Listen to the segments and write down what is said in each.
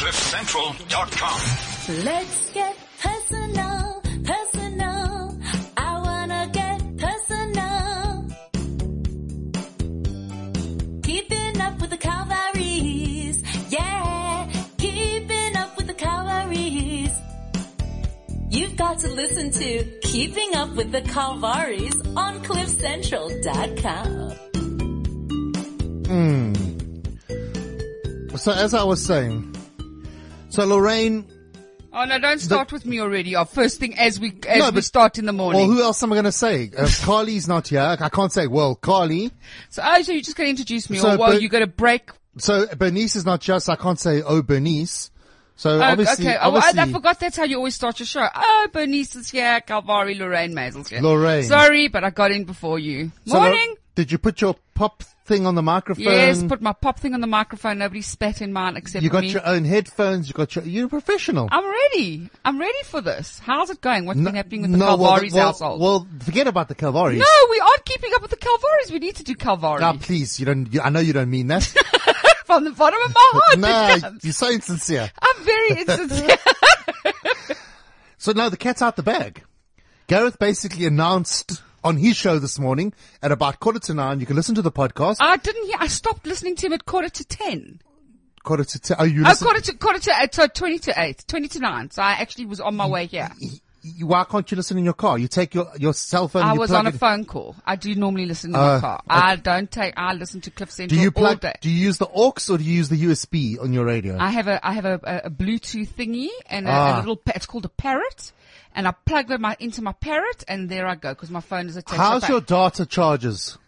CliffCentral.com. Let's get personal, personal. I wanna get personal. Keeping up with the Calvaries. Yeah, keeping up with the Calvaries. You've got to listen to Keeping Up with the Calvaries on CliffCentral.com. Hmm. So as I was saying, so Lorraine, Oh no, don't start with me already. Our first thing as we, as No, we but- start in the morning. well, who else am I going to say? Uh, Carly's not here. I can't say, well, Carly. so, oh, so you're just going to introduce me So, or, well, but- you're going to break. So Bernice is not just, I can't say, oh, Bernice. So Oh, obviously, okay. Oh, I, obviously, I forgot that's how you always start your show. Oh, Bernice is here. Calvary, Lorraine Mazel's here. Lorraine. Sorry, but I got in before you. So, Morning. did you put your pop thing on the microphone? yes, put my pop thing on the microphone. Nobody spat in mine except You got me. your own headphones. You got your, you're a professional. I'm ready. I'm ready for this. How's it going? What's been happening with the no, well, Calvary's well, household? Well, forget about the Calvaries. no, we aren't keeping up with the Calvaries. We need to do Calvary. Ah, please, you don't, you, I know you don't mean that. From the bottom of my heart. no, you're so insincere. I'm very insincere. So no, the cat's out the bag. Gareth basically announced on his show this morning at about quarter to nine. You can listen to the podcast. I didn't hear. I stopped listening to him at quarter to ten. quarter to ten. Oh, you Oh, quarter to quarter to eight. So twenty to eight, twenty to nine. So I actually was on my way here. why can't you listen in your car? You take your, your cell phone. I you was on a it- phone call. I do normally listen in Uh, my car. I don't take. I listen to Cliff Do Central you all plug? day. Do you use the aux or do you use the USB on your radio? I have a I have a, a, a Bluetooth thingy and a, Ah. a little. It's called a parrot, and I plug them my, into my parrot, and there I go because my phone is attached. How's your data charges?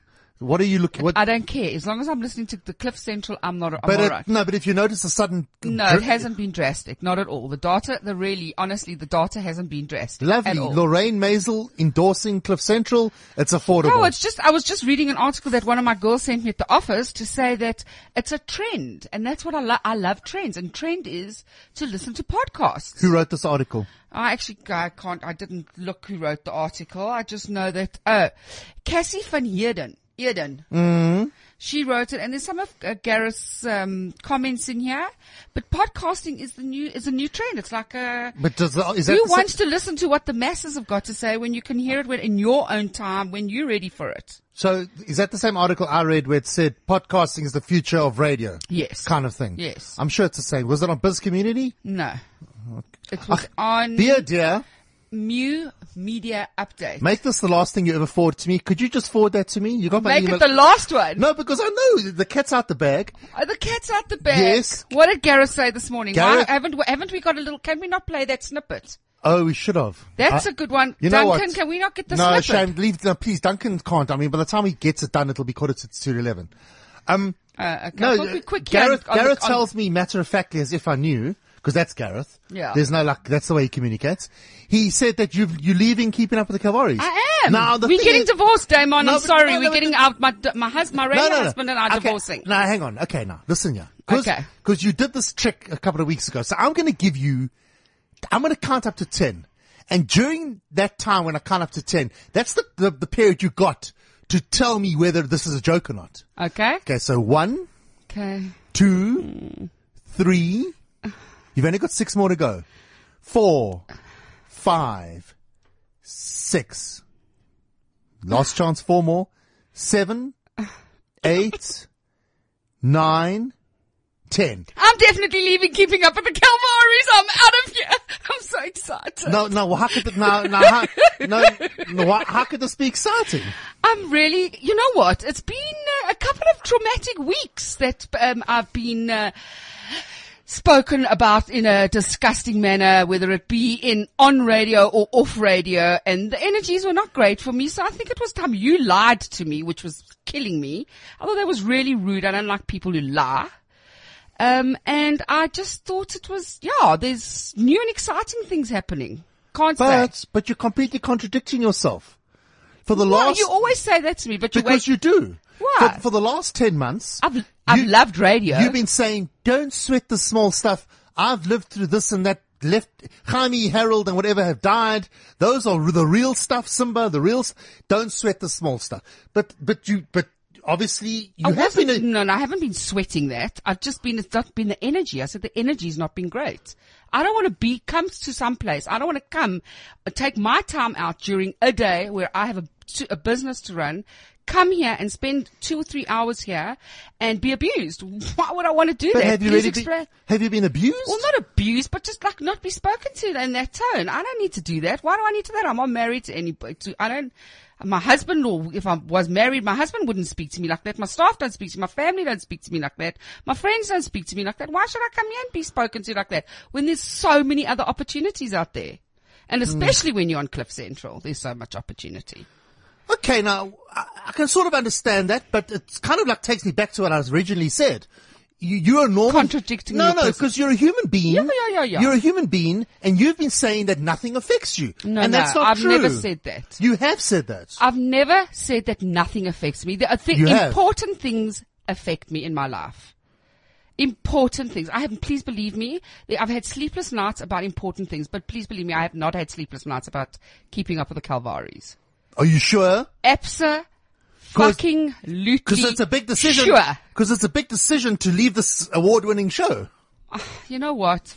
What are you looking? What? I don't care as long as I'm listening to the Cliff Central. I'm not. I'm but it, right. no, but if you notice a sudden No, dri- it hasn't been drastic. Not at all. The data, the really, honestly, the data hasn't been drastic. Lovely. Lorraine Maisel endorsing Cliff Central. It's affordable. No, it's just, I was just reading an article that one of my girls sent me at the office to say that it's a trend. And that's what I love. I love trends. And trend is to listen to podcasts. Who wrote this article? I actually, I can't, I didn't look who wrote the article. I just know that, uh, Cassie van Heerden, Eden. Mm-hmm. She wrote it, and there's some of uh, Gareth's um, comments in here. But podcasting is the new is a new trend. It's like a But does the, is who sa- wants to listen to what the masses have got to say when you can hear it when, in your own time when you're ready for it? So is that the same article I read where it said podcasting is the future of radio? Yes. Kind of thing. Yes. I'm sure it's the same. Was it on Biz Community? No, it was on Dear, dear, Mew Media Update. make this the last thing you ever forward to me. Could you just forward that to me? You got my Make email. it the last one. no, because I know the cat's out the bag. Oh, the cat's out the bag. Yes. What did Gareth say this morning? Gareth- Why haven't haven't we got a little? Can we not play that snippet? Oh, we should have. That's I- a good one. You know Duncan, what? can we not get the no, snippet? shame. Leave. No, please, Duncan can't. I mean, by the time he gets it done, it'll be quarter to to eleven. Um, Uh, okay. no, We'll be quick here Gareth. on the- Gareth on- tells me matter of factly as if I knew, because that's Gareth. Yeah. There's no like. That's the way he communicates. He said that you you're leaving Keeping Up with the Calvaries. I am. Now the We're getting is- divorced, Damon. No, I'm sorry. no, no, We're but getting out. My my husband, my radio husband, and I okay. divorcing. No, hang on. Okay, now listen here. Cause, Okay. Because you did this trick a couple of weeks ago, so I'm going to give you. I'm going to count up to ten, and during that time when I count up to ten, that's the the, the period you got to tell me whether this is a joke or not. Okay. Okay, so one, Okay. two, hmm. three. You've only got six more to go. Four, five, six. Last chance, four more. Seven, eight, nine, ten. I'm definitely leaving Keeping Up with the Calvaries. I'm out of here. I'm so excited. No, no, well, how could, the, no, no, how, no, no, how could this be exciting? I'm really, you know what? It's been uh, a couple of traumatic weeks that um, I've been uh, spoken about in a disgusting manner, whether it be in on radio or off radio, and the energies were not great for me. So I think it was time you lied to me, which was killing me. I thought that was really rude. I don't like people who lie. Um, and I just thought it was, yeah, there's new and exciting things happening. Can't say. But, but you're completely contradicting yourself. For the Well, last, you always say that to me, but you because wait. you do. Why? For, for the last 10 months. I've, I've you- loved radio. You've been saying, don't sweat the small stuff. I've lived through this and that. Left Jaime, Harold, and whatever have died. Those are the real stuff. Simba, the real. Don't sweat the small stuff. But but you but obviously you I have been. A, no, no, I haven't been sweating that. I've just been, it's not been the energy. I said the energy's not been great. I don't want to be, come to some place. I don't want to come, uh, take my time out during a day where I have a, a business to run, come here and spend two or three hours here and be abused. Why would I want to do but that? have you really been, have you been abused? Well, not abused, but just like not be spoken to in that tone. I don't need to do that. Why do I need to do that? I'm not married to anybody. To, I don't, my husband or if I was married, my husband wouldn't speak to me like that. My staff don't speak to me. My family don't speak to me like that. My friends don't speak to me like that. Why should I come here and be spoken to like that when there's so many other opportunities out there? And hmm. especially when you're on Cliff Central, there's so much opportunity. Okay, now I, I can sort of understand that, but it's kind of like takes me back to what I was originally said. You, you're a normal Contradicting No, no, because you're a human being. Yeah, yeah, yeah, yeah. You're a human being, and you've been saying that nothing affects you, No, and no, that's not I've true. never said that. You have said that. I've never said that nothing affects me. Thi- uh, You have. important things affect me in my life. Important things. I haven't, please believe me, I've had sleepless nights about important things, but please believe me, I have not had sleepless nights about keeping up with the Calvaries. Are you sure? Absa fucking lutely. Because it's a big decision. Sure. Because it's a big decision to leave this award-winning show. You know what?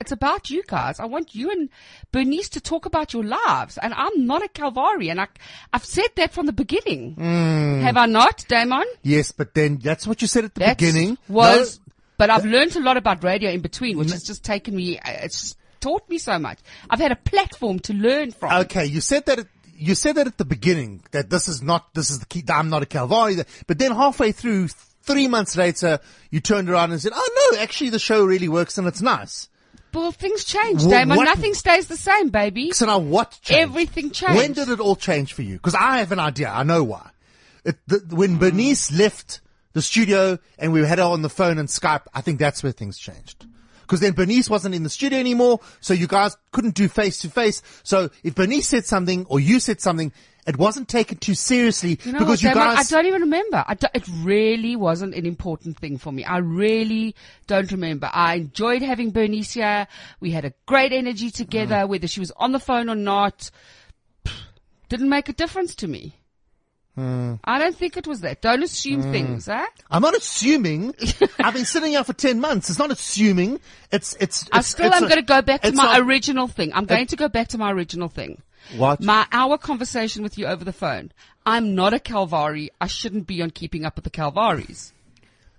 It's about you guys. I want you and Bernice to talk about your lives. And I'm not a Calvari. And I, I've said that from the beginning. Hmm. Have I not, Damon? Yes, but then that's what you said at the That beginning. was, No, but I've learned a lot about radio in between, which has just taken me, it's taught me so much. I've had a platform to learn from. Okay, you said that. You said that at the beginning that this is not. This is the key. I'm not a Calvari. But then halfway through, three months later, you turned around and said, "Oh no, actually, the show really works and it's nice." well, things change, Wh- Damon. what- Nothing stays the same, baby. So now, what changed? Everything changed. When did it all change for you? Because I have an idea. I know why. It, the, when Bernice left the studio and we had her on the phone and Skype, I think that's where things changed. Because then Bernice wasn't in the studio anymore, so you guys couldn't do face to face. So if Bernice said something or you said something, it wasn't taken too seriously You know because what, you Damon? guys. I don't even remember. I don't- it really wasn't an important thing for me. I really don't remember. I enjoyed having Bernice here. We had a great energy together, Mm. whether she was on the phone or not. Didn't make a difference to me. Mm. I don't think it was that. Don't assume things, huh? I'm not assuming. I've been sitting here for 10 months. It's not assuming. It's, it's, I it's- still it's am going to go back to my not- original thing. I'm going to go back to my original thing. What? My hour conversation with you over the phone. I'm not a Calvari. I shouldn't be on keeping up with the Calvaries.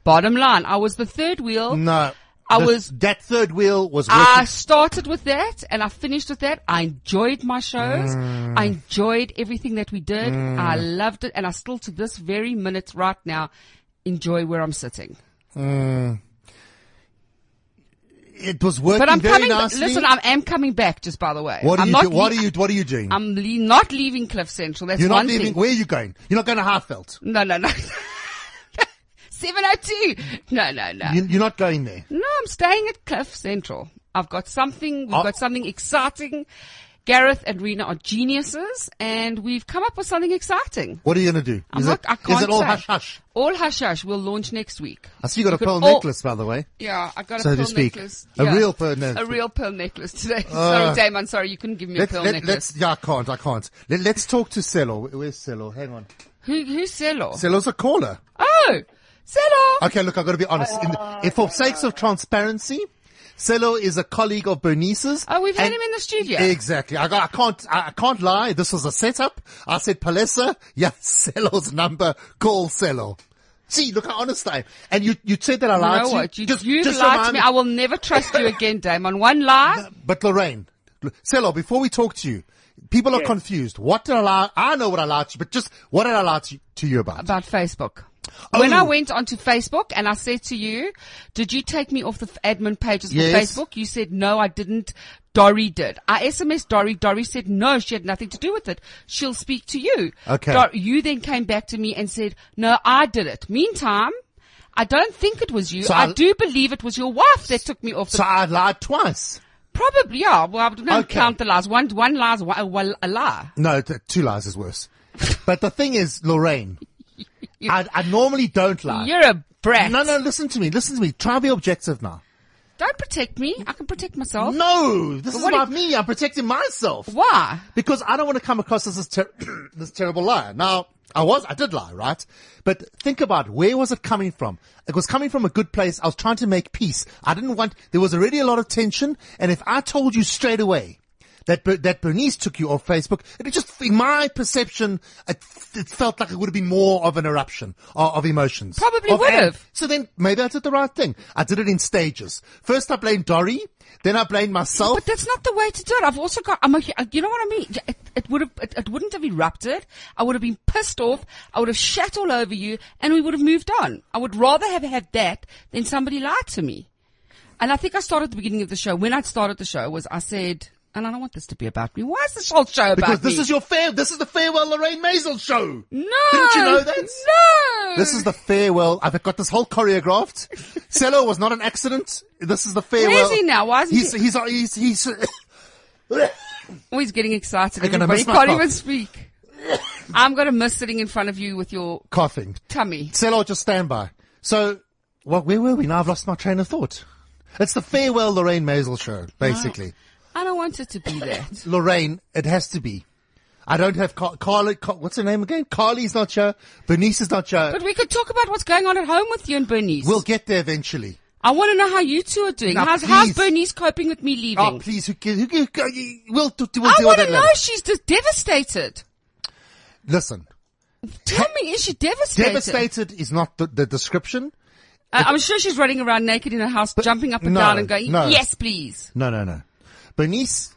Bottom line, I was the third wheel. No. I The- was- that third wheel was I started with that and I finished with that. I enjoyed my shows. Mm. I enjoyed everything that we did. I loved it and I still to this very minute right now enjoy where I'm sitting. It was working But I'm very coming, nicely. listen, I am coming back just by the way. what are I'm you? Do, what lea- are you? What are you doing? I'm le- not leaving Cliff Central. That's You're one not leaving. thing. Where are you going? You're not going to Hartfeld. No, no, no. 702. No, no, no. You, you're not going there. No, I'm staying at Cliff Central. I've got something, we've Oh. got something exciting. Gareth and Rena are geniuses and we've come up with something exciting. What are you going to do? I'm is not, it, I can't is it all say. hush hush? All hush hush will launch next week. I see you got a could pearl all- necklace, by the way. Yeah, I got a So to pearl speak. necklace. A Yeah. real pearl necklace. A real pearl necklace today. Uh, sorry, Damon, sorry, you couldn't give me a Let, pearl let, necklace. let's. Yeah, I can't. I can't. Let, let's talk to Cello. Where's Cello? Hang on. Who, who's Cello? Cello's a caller. Oh, Cello! Okay, look, I've got to be honest. In the, ah, if for sakes of transparency, Cello is a colleague of Bernice's. Oh, we've had and- him in the studio. Exactly. I, got, I can't, I, I can't lie. This was a setup. I said, Palesa, yeah, Cello's number, call Cello. See, look how honest I am. And you, you said that I You lied know to what? You, Just, you've just lied to remind me. I will never trust you again, Damon. One lie. But Lorraine, look, Cello, before we talk to you, people are confused. What did I lie? I know what I lied to you, but just what did I lie to, to you about? about Facebook. When Oh. I went onto Facebook and I said to you, did you take me off the admin pages for Yes. Facebook? You said, no, I didn't. Dory did. I SMS Dory. Dory said, no, she had nothing to do with it. She'll speak to you. Okay. Dor- you then came back to me and said, no, I did it. Meantime, I don't think it was you. So I, I- do believe it was your wife that took me off the So I lied twice. Probably, yeah. Well, I don't Okay. count the lies. One, one lie's one, a lie. No, two lies is worse. but the thing is, Lorraine, I, I normally don't lie. You're a brat. No, no, listen to me. Listen to me. Try and be objective now. Don't protect me. I can protect myself. No, this is what about me. I'm protecting myself Why? because I don't want to come across as this, ter- this terrible liar. Now, I was, I did lie, right? But think about where was it coming from? It was coming from a good place. I was trying to make peace. I didn't want, there was already a lot of tension. And if I told you straight away that, that Bernice took you off Facebook, it just, in my perception, it, it felt like it would have been more of an eruption of, of emotions. Probably Of would have. So then maybe I did the right thing. I did it in stages. First I blamed Dory. Then I blamed myself. But that's not the way to do it. I've also got, I'm a, uh, you know what I mean? It, it would have, it, it wouldn't have erupted. I would have been pissed off. I would have shat all over you and we would have moved on. I would rather have had that than somebody lied to me. And I think I started at the beginning of the show. When I started the show was I said, and I don't want this to be about me. Why is this whole show about me? because this is your fair, this is the farewell Lorraine Maisel show. no. Didn't you know that? No. This is the farewell. I've got this whole choreographed. Cello was not an accident. This is the farewell. Where is he now? Why isn't he's, he? he's, he's, he's, Oh, he's getting excited. I'm gonna Everybody miss my can't even speak. I'm gonna miss sitting in front of you with your coughing. tummy. Cello, just stand by. So, well, where were we? Now I've lost my train of thought. It's the farewell Lorraine Maisel show, basically. I don't want it to be that. Lorraine, it has to be. I don't have Car- Carly, Car- what's her name again? Carly's not here. Bernice is not here. But we could talk about what's going on at home with you and Bernice. We'll get there eventually. I want to know how you two are doing. Now, how's, how's. Bernice coping with me leaving? Oh, please, who, who, who, who we'll, do- we'll I want to know. later. She's just devastated. Listen, Tell me, is she devastated? devastated is not the, the description. I- I'm sure she's running around naked in her house, jumping up and no, down and going, no. yes, please. No, no, no. Bernice,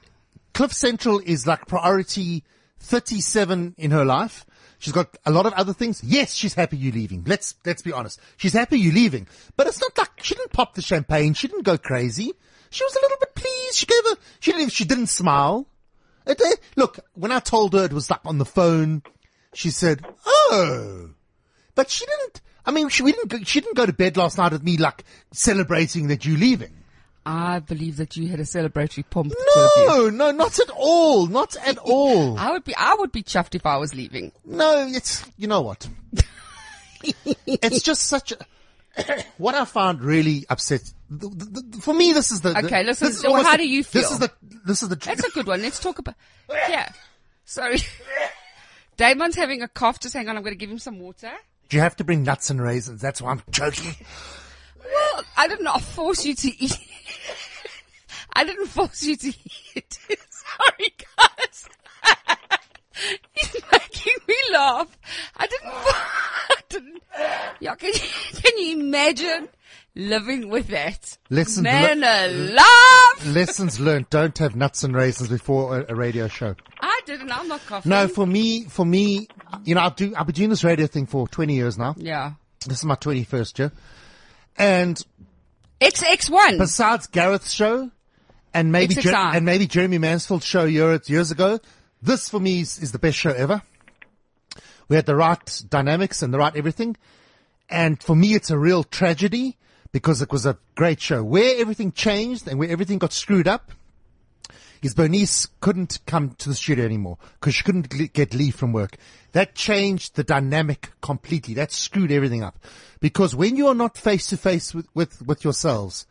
Cliff Central is like priority 37 in her life. She's got a lot of other things. Yes, she's happy you leaving. Let's, let's be honest. She's happy you leaving. But it's not like, she didn't pop the champagne. She didn't go crazy. She was a little bit pleased. She gave her, she didn't, she didn't smile. It, eh, look, when I told her it was like on the phone, she said, oh, but she didn't, I mean, she, we didn't go, she didn't go to bed last night with me like celebrating that you leaving. I believe that you had a celebratory pump. No, no, not at all. Not at all. I would be, I would be chuffed if I was leaving. No, it's, you know what? it's just such a, what I found really upset, the, the, the- for me, this is the, Okay, listen, this is well, how the- do you feel? This is the, this is the, That's a good one. Let's talk about, yeah. Sorry. Damon's having a cough. Just hang on. I'm going to give him some water. do you have to bring nuts and raisins? That's why I'm joking. Well, I did not force you to eat. I didn't force you to eat. Sorry, guys. He's making me laugh. I didn't. I didn't. Yeah, can you, can you imagine living with that? Listen, man le- alive. Lessons learned. Don't have nuts and raisins before a, a radio show. I didn't. I'm not coughing. No, for me, for me, you know, I've, do, I've been doing this radio thing for 20 years now. Yeah. This is my 21st year. And XX1. besides Gareth's show and maybe Jer- and maybe Jeremy Mansfield's show years years ago, this for me is, is the best show ever. We had the right dynamics and the right everything, and for me it's a real tragedy because it was a great show. Where everything changed and where everything got screwed up is Bernice couldn't come to the studio anymore because she couldn't get leave from work. That changed the dynamic completely. That screwed everything up. Because when you are not face to face with, with, with yourselves,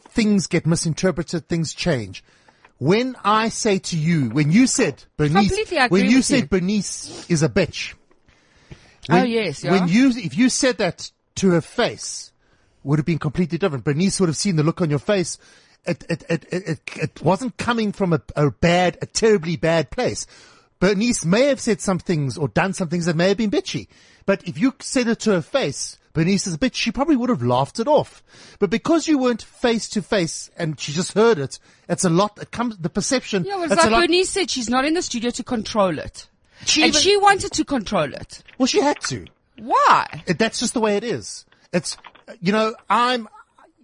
things get misinterpreted, things change. When I say to you, when you said Bernice, when you said you. Bernice is a bitch. Oh, yes, yeah. When you, if you said that to her face, would have been completely different. Bernice would have seen the look on your face. It, it, it, it, it, wasn't coming from a, a bad, a terribly bad place. Bernice may have said some things or done some things that may have been bitchy. But if you said it to her face, Bernice is a bitch, she probably would have laughed it off. But because you weren't face to face and she just heard it, it's a lot, it comes, the perception, yeah, well, it's it's like Bernice said, she's not in the studio to control it. She and even- she wanted to control it. well, she had to. Why? It, that's just the way it is. It's, you know, I'm,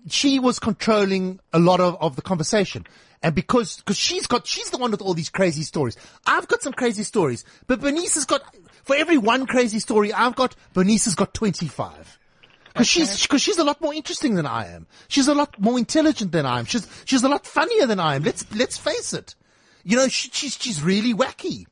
she was controlling a lot of, of the conversation. And because, cause she's got, she's the one with all these crazy stories. I've got some crazy stories, but Bernice has got, for every one crazy story I've got, Bernice has got 25. Cause she's, cause she's a lot more interesting than I am. She's a lot more intelligent than I am. She's, she's a lot funnier than I am. Let's, let's face it. You know, she, she's, she's really wacky.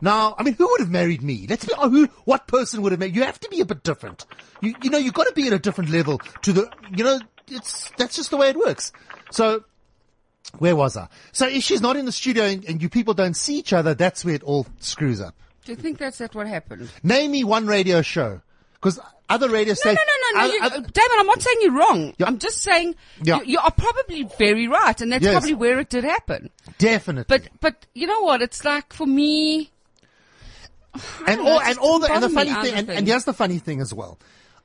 Now, I mean, who would have married me? Let's be, oh, who, what person would have married? You have to be a bit different. You, you know, you've got to be at a different level to the, you know, it's, that's just the way it works. So, where was I? So if she's not in the studio and, and you people don't see each other, that's where it all screws up. Do you think that's that what happened? Name me one radio show. Because other radio No, stations. no, no, no, no. You, Damon, I'm not saying you're wrong. Yeah. I'm just saying Yeah. you, you are probably very right, and that's Yes. probably where it did happen. definitely. But, but you know what? It's like for me, and don't know, all, and all the, and the funny thing, and, and here's the funny thing as well.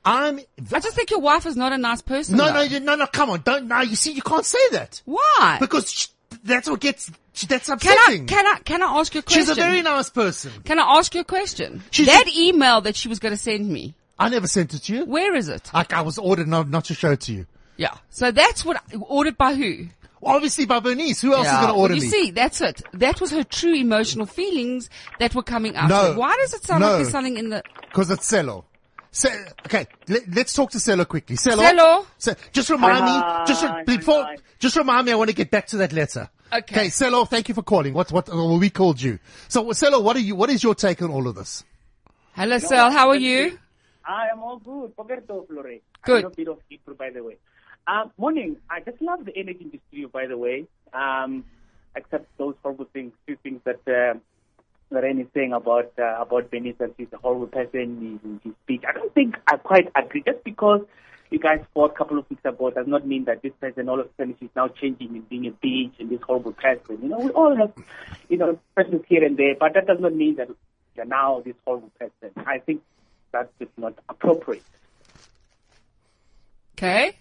I'm, I just think your wife is not a nice person. no, though. no, you- no, no, come on, don't, no, you see, you can't say that. Why? Because sh- that's what gets, sh- that's can I, can I, can I ask you a question? She's a very nice person. Can I ask you a question? She's that email that she was going to send me, I never sent it to you. where is it? Like I was ordered not, not to show it to you. Yeah. So that's what, ordered by who? Obviously by Bernice. Who else is going to order well, you me? see, that's it. That was her true emotional feelings that were coming out. No. Why does it sound No. like there's something in the, Because it's Cello. Se- okay, let, us talk to Cello quickly. Cello. Cello? Se- just remind Hi, me, just re- before, hi. just remind me, I want to get back to that letter. Okay. Okay, Cello, thank you for calling. What, what, we called you. So, Cello, what are you, what is your take on all of this? hello Sal, how are you? I am all good. Poberto, Flore. Good. I'm a bit of Hebrew, by the way. Uh, morning. I just love the energy in the studio, by the way. Um, except those horrible things, few things that uh, Is saying about uh, about Bernice and she's a horrible person in his speech. I don't think I quite agree. Just because you guys fought a couple of weeks ago does not mean that this person all of a sudden she's now changing and being a bitch and this horrible person. You know, we all have, you know, persons here and there, but that does not mean that you're now this horrible person. I think that's just not appropriate. Okay.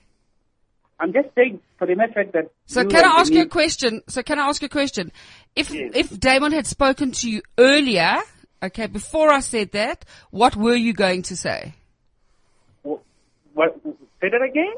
I'm just saying for the matter fact that. So can I ask you a question? So can I ask you a question? If, Yes. if Damon had spoken to you earlier, okay, before I said that, what were you going to say? What, what, say that again?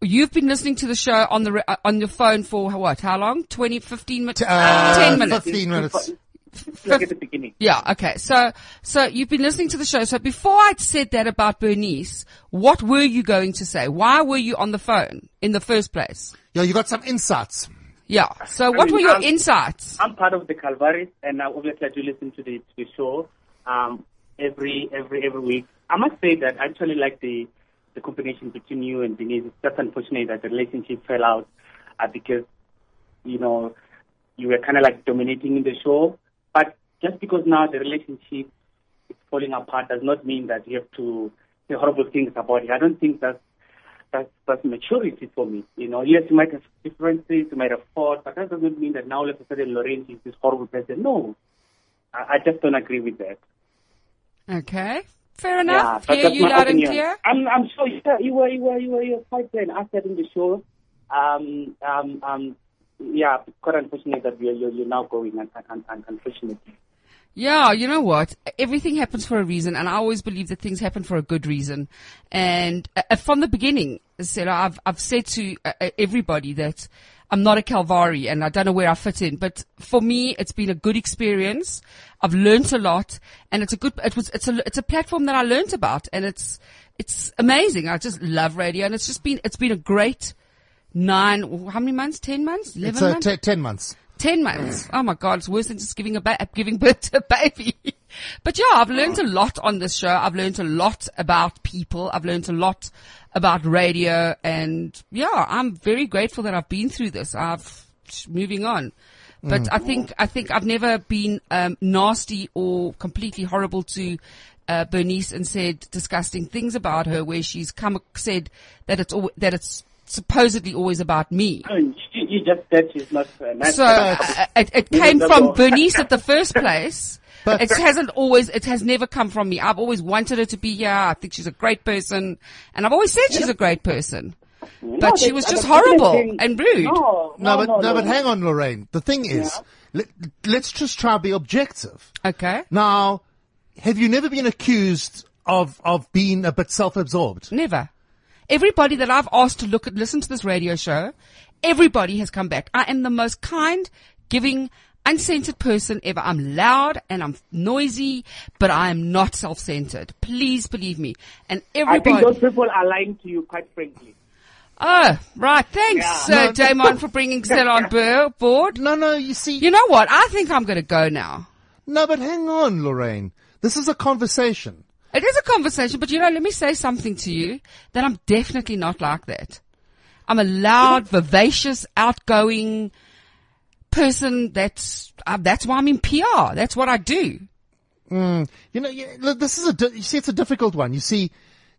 You've been listening to the show on the, uh, on your phone for what? How long? 20, 15 minutes? Uh, 10 minutes. 15 minutes. It's like at the beginning. Yeah, okay. So, so you've been listening to the show. So before I'd said that about Bernice, what were you going to say? Why were you on the phone in the first place? Yeah, you got some insights. Yeah. So what mean, were your I'm- insights? I'm part of the Calvaries, and I obviously I do listen to the to the show um, every every every week. I must say that I actually like the the combination between you and Denise. It's just unfortunate that the relationship fell out uh, because you know you were kind of like dominating in the show. But just because now the relationship is falling apart does not mean that you have to say horrible things about it. I don't think that's that's, that's maturity for me. You know, yes, you might have differences, you might have fought, but that doesn't mean that now all of a sudden Lorraine is this horrible person. No, I, I just don't agree with that. Okay. Fair enough. but Hear you loud and opinion. clear. I'm, I'm sure you, you were, you were, you were, you were quite and I said in the show. Um, um, um, yeah, quite unfortunate that you're, you're, now going, un, un, un, unfortunately. Yeah, you know what? Everything happens for a reason, and I always believe that things happen for a good reason. And uh, from the beginning, Sarah, I've I've said to uh, uh, everybody that I'm not a Calvary, and I don't know where I fit in. But for me, it's been a good experience. I've learnt a lot, and it's a good. It was. It's a. It's a platform that I learnt about, and it's. It's amazing. I just love radio, and it's just been. It's been a great nine. How many months? Ten months? Eleven It's uh, months? t- 10 months. Ten months. Oh my God, it's worse than just giving a ba- giving birth to a baby. but yeah, I've learned a lot on this show. I've learned a lot about people. I've learned a lot about radio, and yeah, I'm very grateful that I've been through this. I've moving on. But I think I think I've never been um, nasty or completely horrible to uh, Bernice and said disgusting things about her, where she's come said that it's al- that it's supposedly always about me. I you, you just said she's not uh, nice. So uh, it, it came from Bernice at the first place. But- it hasn't always, it has never come from me. I've always wanted her to be here. I think she's a great person. And I've always said she's a great person. But she was just horrible and rude. No, No, no, but, no, no, but hang on, Lorraine. The thing is, let, let's just try and be objective. Okay. Now, have you never been accused of, of being a bit self-absorbed? Never. Everybody that I've asked to look at, listen to this radio show, everybody has come back. I am the most kind, giving, uncensored person ever. I'm loud and I'm noisy, but I am not self-centered. Please believe me. And everybody. I think those people are lying to you, quite frankly. Oh, right. Thanks, Yeah. uh, No. Damon, for bringing Stella on board. No, no, you see, You know what? I think I'm going to go now. no, but hang on, Lorraine. This is a conversation. It is a conversation, but you know, let me say something to you that I'm definitely not like that. I'm a loud, vivacious, outgoing person. That's uh, that's why I'm in PR. That's what I do. You know, yeah, look, this is a, you see, it's a difficult one. You see,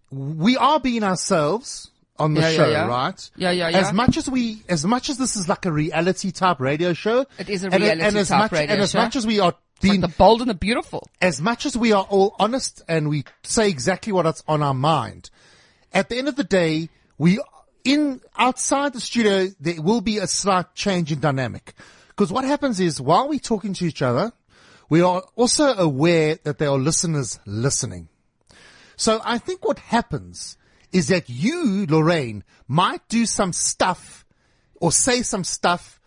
we are being ourselves on the Yeah, yeah, show, yeah. right? Yeah, yeah, yeah. As much as we, as much as this is like a reality type radio show. It is a reality and as type much, radio And as much as we are Like being, the bold and the beautiful. as much as we are all honest and we say exactly what's on our mind, at the end of the day, we in outside the studio there will be a slight change in dynamic. Because what happens is while we're talking to each other, we are also aware that there are listeners listening. So I think what happens is that you, Lorraine, might do some stuff or say some stuff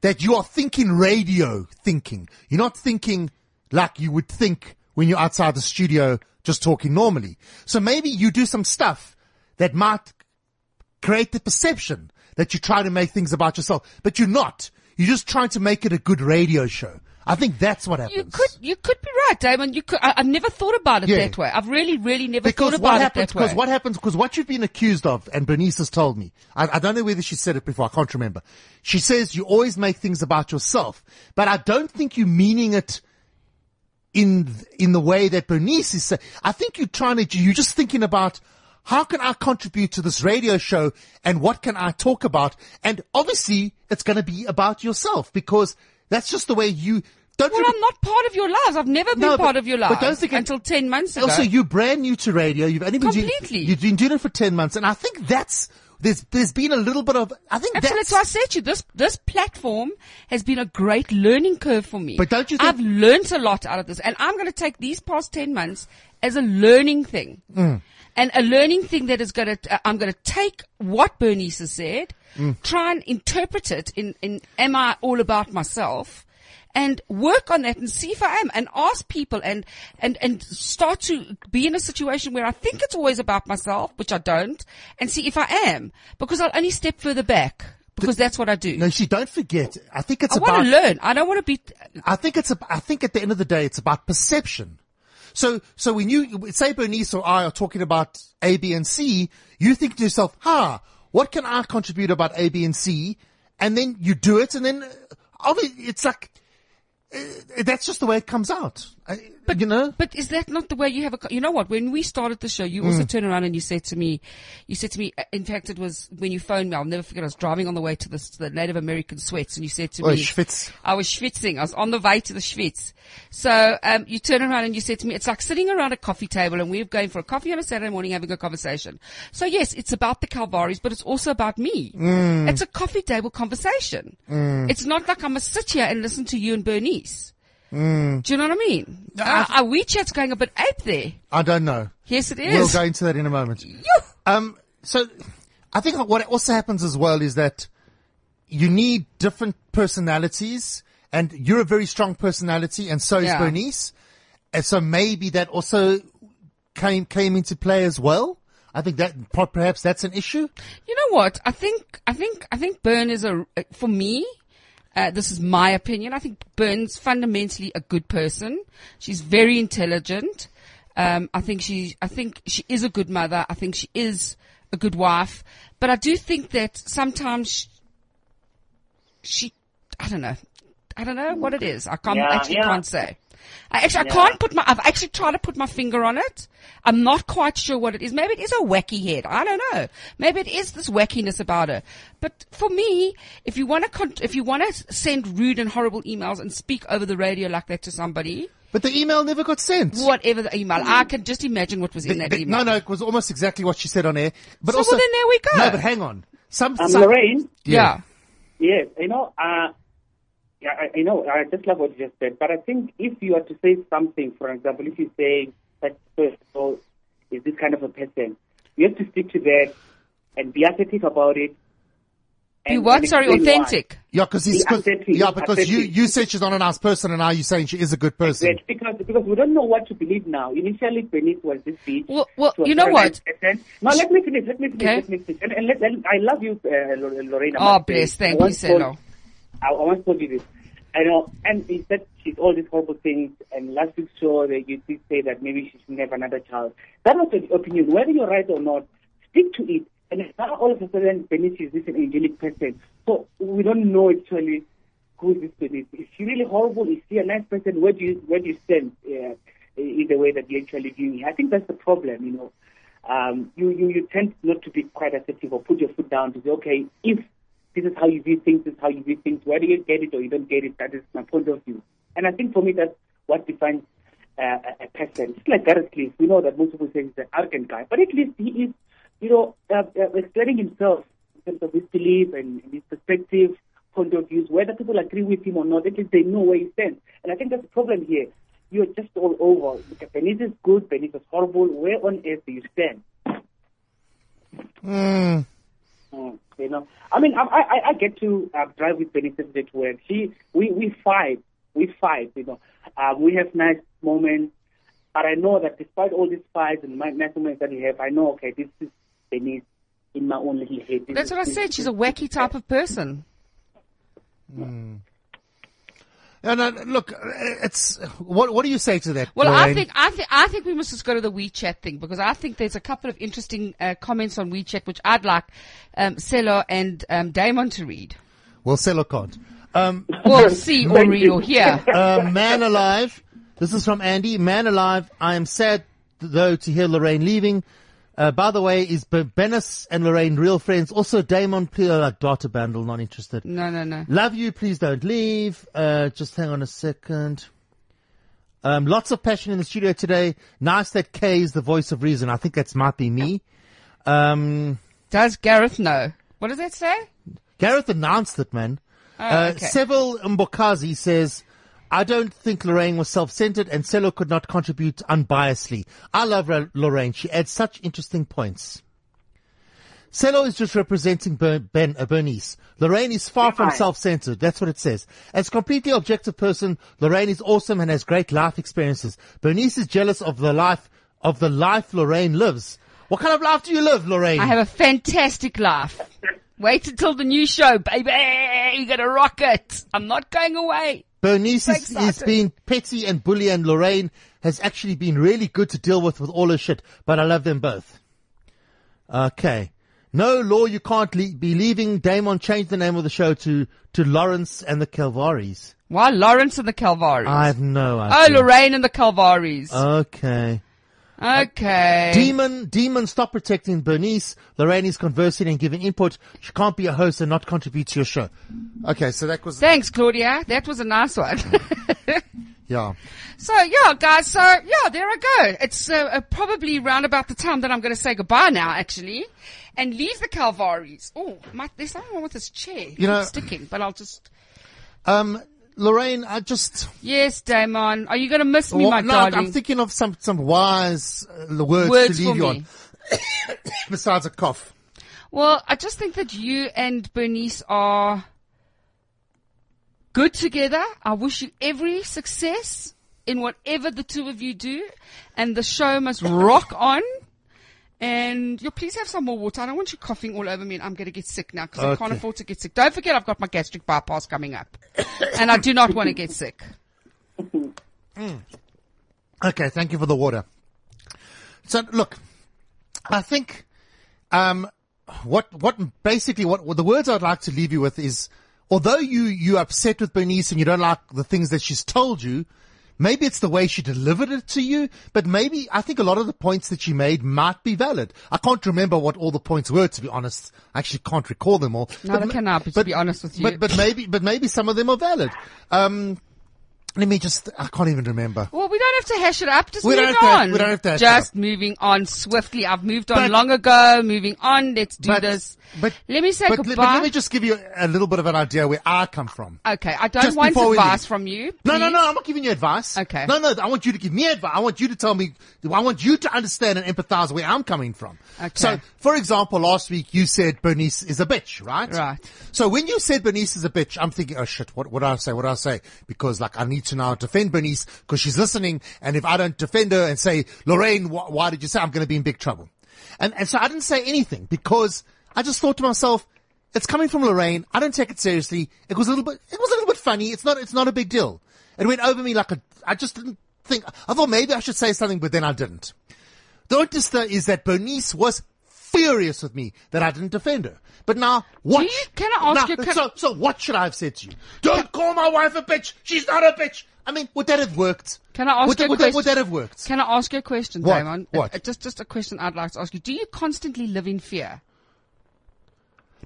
that you are thinking radio thinking. You're not thinking like you would think when you're outside the studio just talking normally. So maybe you do some stuff that might create the perception that you try to make things about yourself, but you're not. You're just trying to make it a good radio show. I think that's what happens. You could, you could be right, Damon. You could. I, I've never thought about it Yeah. that way. I've really, really never because thought about it that way. because what happens, because what you've been accused of, and Bernice has told me, I, I don't know whether she said it before, I can't remember. She says you always make things about yourself, but I don't think you're meaning it in, in the way that Bernice is saying. I think you're trying to, you're just thinking about, how can I contribute to this radio show and what can I talk about? And obviously it's going to be about yourself because that's just the way you, don't well, forget- I'm not part of your lives. I've never been No, part but- of your but lives until ten months ago. also, you're brand new to radio. You've only been doing- Completely. you've been doing it for ten months, and I think that's there's there's been a little bit of I think Absolutely. that's So I said to you, this, this platform has been a great learning curve for me. But don't you think- I've learnt a lot out of this and I'm going to take these past 10 months as a learning thing. Mm. And a learning thing that is going to, uh, I'm going to take what Bernice has said, Mm. try and interpret it in, in, am I all about myself? And work on that and see if I am and ask people and, and, and start to be in a situation where I think it's always about myself, which I don't, and see if I am. Because I'll only step further back. Because that's what I do. no. she don't forget. I think it's about I want to learn. I don't want to be. I think it's. A, I think at the end of the day, it's about perception. So, so when you say Bernice or I are talking about A, B, and C, you think to yourself, "Ha, what can I contribute about A, B, and C?" And then you do it, and then uh, it's like uh, that's just the way it comes out. I- you know. But is that not the way you have a? You know what? When we started the show, you Mm. also turned around and you said to me, you said to me. uh, In fact, it was when you phoned me. I'll never forget. I was driving on the way to the, to the Native American sweats, and you said to Oh, me, schwitz. I was schwitzing. I was on the way to the schwitz. So um, you turn around and you said to me, it's like sitting around a coffee table and we're going for a coffee on a Saturday morning having a conversation. So yes, it's about the Calvaries, but it's also about me. Mm. It's a coffee table conversation. It's not like I'm to sit here and listen to you and Bernice. Mm. Do you know what I mean? Our, our WeChat's going a bit ape there. I don't know. Yes, it is. We'll go into that in a moment. Um, so I think what also happens as well is that you need different personalities and you're a very strong personality and so is Yeah. Bernice. And so maybe that also came, came into play as well. I think that perhaps that's an issue. You know what? I think, I think, I think Byrne is a, for me, uh, this is my opinion. I think Burns fundamentally a good person. She's very intelligent. Um, I think she, I think she is a good mother. I think she is a good wife. But I do think that sometimes she, she I don't know. I don't know what it is. I can't, Yeah, actually yeah. can't say. I actually, I can't put my, I've actually tried to put my finger on it. I'm not quite sure what it is. Maybe it is a wacky head. I don't know. Maybe it is this wackiness about her. But for me, if you want to, con- if you want to send rude and horrible emails and speak over the radio like that to somebody, But the email never got sent. whatever the email, I can just imagine what was in that the- email. no, no, it was almost exactly what she said on air. But So, also, well, then there we go. No, but hang on. Some, Um, some Lorraine, Yeah. yes, you know, uh, yeah, I, I know, I just love what you just said, but I think if you are to say something, for example, if you say that person is this kind of a person, you have to stick to that and be assertive about it. Be what? Sorry, explain why. authentic. yeah, because he's, Be 'cause- assertive, yeah, because you, you said she's not a nice person and now you're saying she is a good person. That because because we don't know what to believe now. Initially, Bernice was this bitch. Well- well, you know what? nice person. No, let me finish. Let me finish. Okay. Let me finish. And, and let, and I love you, uh, Lor- Lorraine. I Oh, must say. bless. Thank I you, Selo. I, I told you this. I know, and he said she's all these horrible things. And last week's show, that you did say that maybe she should have another child. That was the opinion. Whether you're right or not, stick to it. And now all of a sudden, Bernice is this an angelic person. So we don't know actually who is this Bernice? Is she really horrible? Is she a nice person? Where do you where do you stand uh, in the way that you actually view? I think that's the problem. You know, um, you, you you tend not to be quite assertive or put your foot down to say, okay, if this is how you view things, this is how you view things. Whether you get it or you don't get it, that is my point of view. And I think for me, that's what defines uh, a person. It's like Gareth Cliff. We know that most people say he's an arrogant guy, but at least he is, you know, uh, uh, explaining himself in terms of his belief and his perspective, point of views. Whether people agree with him or not, at least they know where he stands. And I think that's the problem here. You're just all over. Bernice is good, Bernice is horrible. Where on earth do you stand? Mm. Mm, you know, I mean, I I, I get to uh, drive with Bernice to work. She, we we fight, we fight. You know, uh, we have nice moments, but I know that despite all these fights and my nice moments that we have, I know okay, this is Bernice in my own little head. This That's is- what I said. She's a wacky type of person. And uh, look, uh, it's what what do you say to that? Well, I think I think I think we must just go to the WeChat thing because I think there's a couple of interesting uh, comments on WeChat which I'd like um, Selo and um, Damon to read. well, Selo can't. Um, Well, see or read you. or hear. uh, man alive. This is from Andy. Man alive. I am sad though to hear Lorraine leaving. Uh, by the way, is Bernice and Lorraine real friends? Also, Damon, please, data bundle, not interested. No, no, no. Love you, please don't leave. Uh, just hang on a second. Um, lots of passion in the studio today. Nice that Kay is the voice of reason. I think that's might be me. Um, Does Gareth know? What does that say? Gareth announced it, man. uh, okay. Seville Mbokazi says, I don't think Lorraine was self-centered and Selo could not contribute unbiasedly. I love Ra- Lorraine. She adds such interesting points. Selo is just representing Ber- Ben, uh, Bernice. Lorraine is far from self-centered. That's what it says. As a completely objective person, Lorraine is awesome and has great life experiences. Bernice is jealous of the life, of the life Lorraine lives. What kind of life do you live, Lorraine? I have a fantastic life. Wait until the new show, baby. You're gonna rock it. I'm not going away. Bernice So is, is being petty and bully and Lorraine has actually been really good to deal with with all her shit, but I love them both. Okay. No law, you can't le- be leaving. Damon changed the name of the show to, to Lawrence and the Calvaries. Why Lawrence and the Calvaries? I have no oh, idea. oh. Lorraine and the Calvaries. Okay. Okay. Demon, demon, stop protecting Bernice. Lorraine is conversing and giving input. She can't be a host and not contribute to your show. Okay, so that was, Thanks, Claudia. That was a nice one. yeah. so yeah, guys. So yeah, there I go. It's uh, uh, probably round about the time that I'm going to say goodbye now, actually, and leave the Calvaries. Oh, my, there's something wrong with this chair. You know- It's sticking, but I'll just. Um, Lorraine, I just, Yes, Damon. Are you going to miss me, Well, my no, darling? I'm thinking of some, some wise uh, words, Words to leave you on. Besides a cough. Well, I just think that you and Bernice are good together. I wish you every success in whatever the two of you do, and the show must rock on. And you please have some more water. I don't want you coughing all over me, and I'm going to get sick now because I can't afford to get sick. Don't forget, I've got my gastric bypass coming up, and I do not want to get sick. Okay, thank you for the water. So look, I think, um, what, what basically what, what the words I'd like to leave you with is, although you, you upset with Bernice and you don't like the things that she's told you, maybe it's the way she delivered it to you, but maybe I think a lot of the points that she made might be valid. I can't remember what all the points were, to be honest. I actually can't recall them all. Neither ma- can I, but to be honest with you. But, but maybe, but maybe some of them are valid. Um, let me just, I can't even remember. Well, we don't have to hash it up. Just We move have to- on. we don't have to hash Just up. moving on swiftly. I've moved on But- long ago. Moving on. Let's do But- this. But let me say but, goodbye. But let me just give you a little bit of an idea where I come from. okay, I don't just want advice from you. No, no, no, I'm not giving you advice. Okay. No, no, I want you to give me advice. I want you to tell me, I want you to understand and empathize where I'm coming from. Okay. So, for example, last week you said Bernice is a bitch, right? Right. So when you said Bernice is a bitch, I'm thinking, oh shit, what, what do I say? What do I say? Because like I need to now defend Bernice because she's listening. And if I don't defend her and say, Lorraine, wh- why did you say I'm going to be in big trouble? And, and so I didn't say anything because I just thought to myself, it's coming from Lorraine. I don't take it seriously. It was a little bit, it was a little bit funny. It's not, it's not a big deal. It went over me like a, I just didn't think, I thought maybe I should say something, but then I didn't. The Ointester is that Bernice was furious with me that I didn't defend her. But now, what? you- can I ask now, you- can- so, so what should I have said to you? Don't call my wife a bitch. She's not a bitch. I mean, would that have worked? Can I ask would, you a would, question? That, would that have worked? Can I ask you a question, What? Damon? What? Uh, just, just a question I'd like to ask you. Do you constantly live in fear?